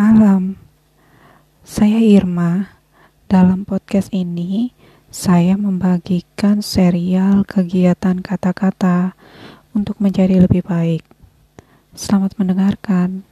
malam. Saya Irma. Dalam podcast ini, saya membagikan serial kegiatan kata-kata untuk menjadi lebih baik. Selamat mendengarkan.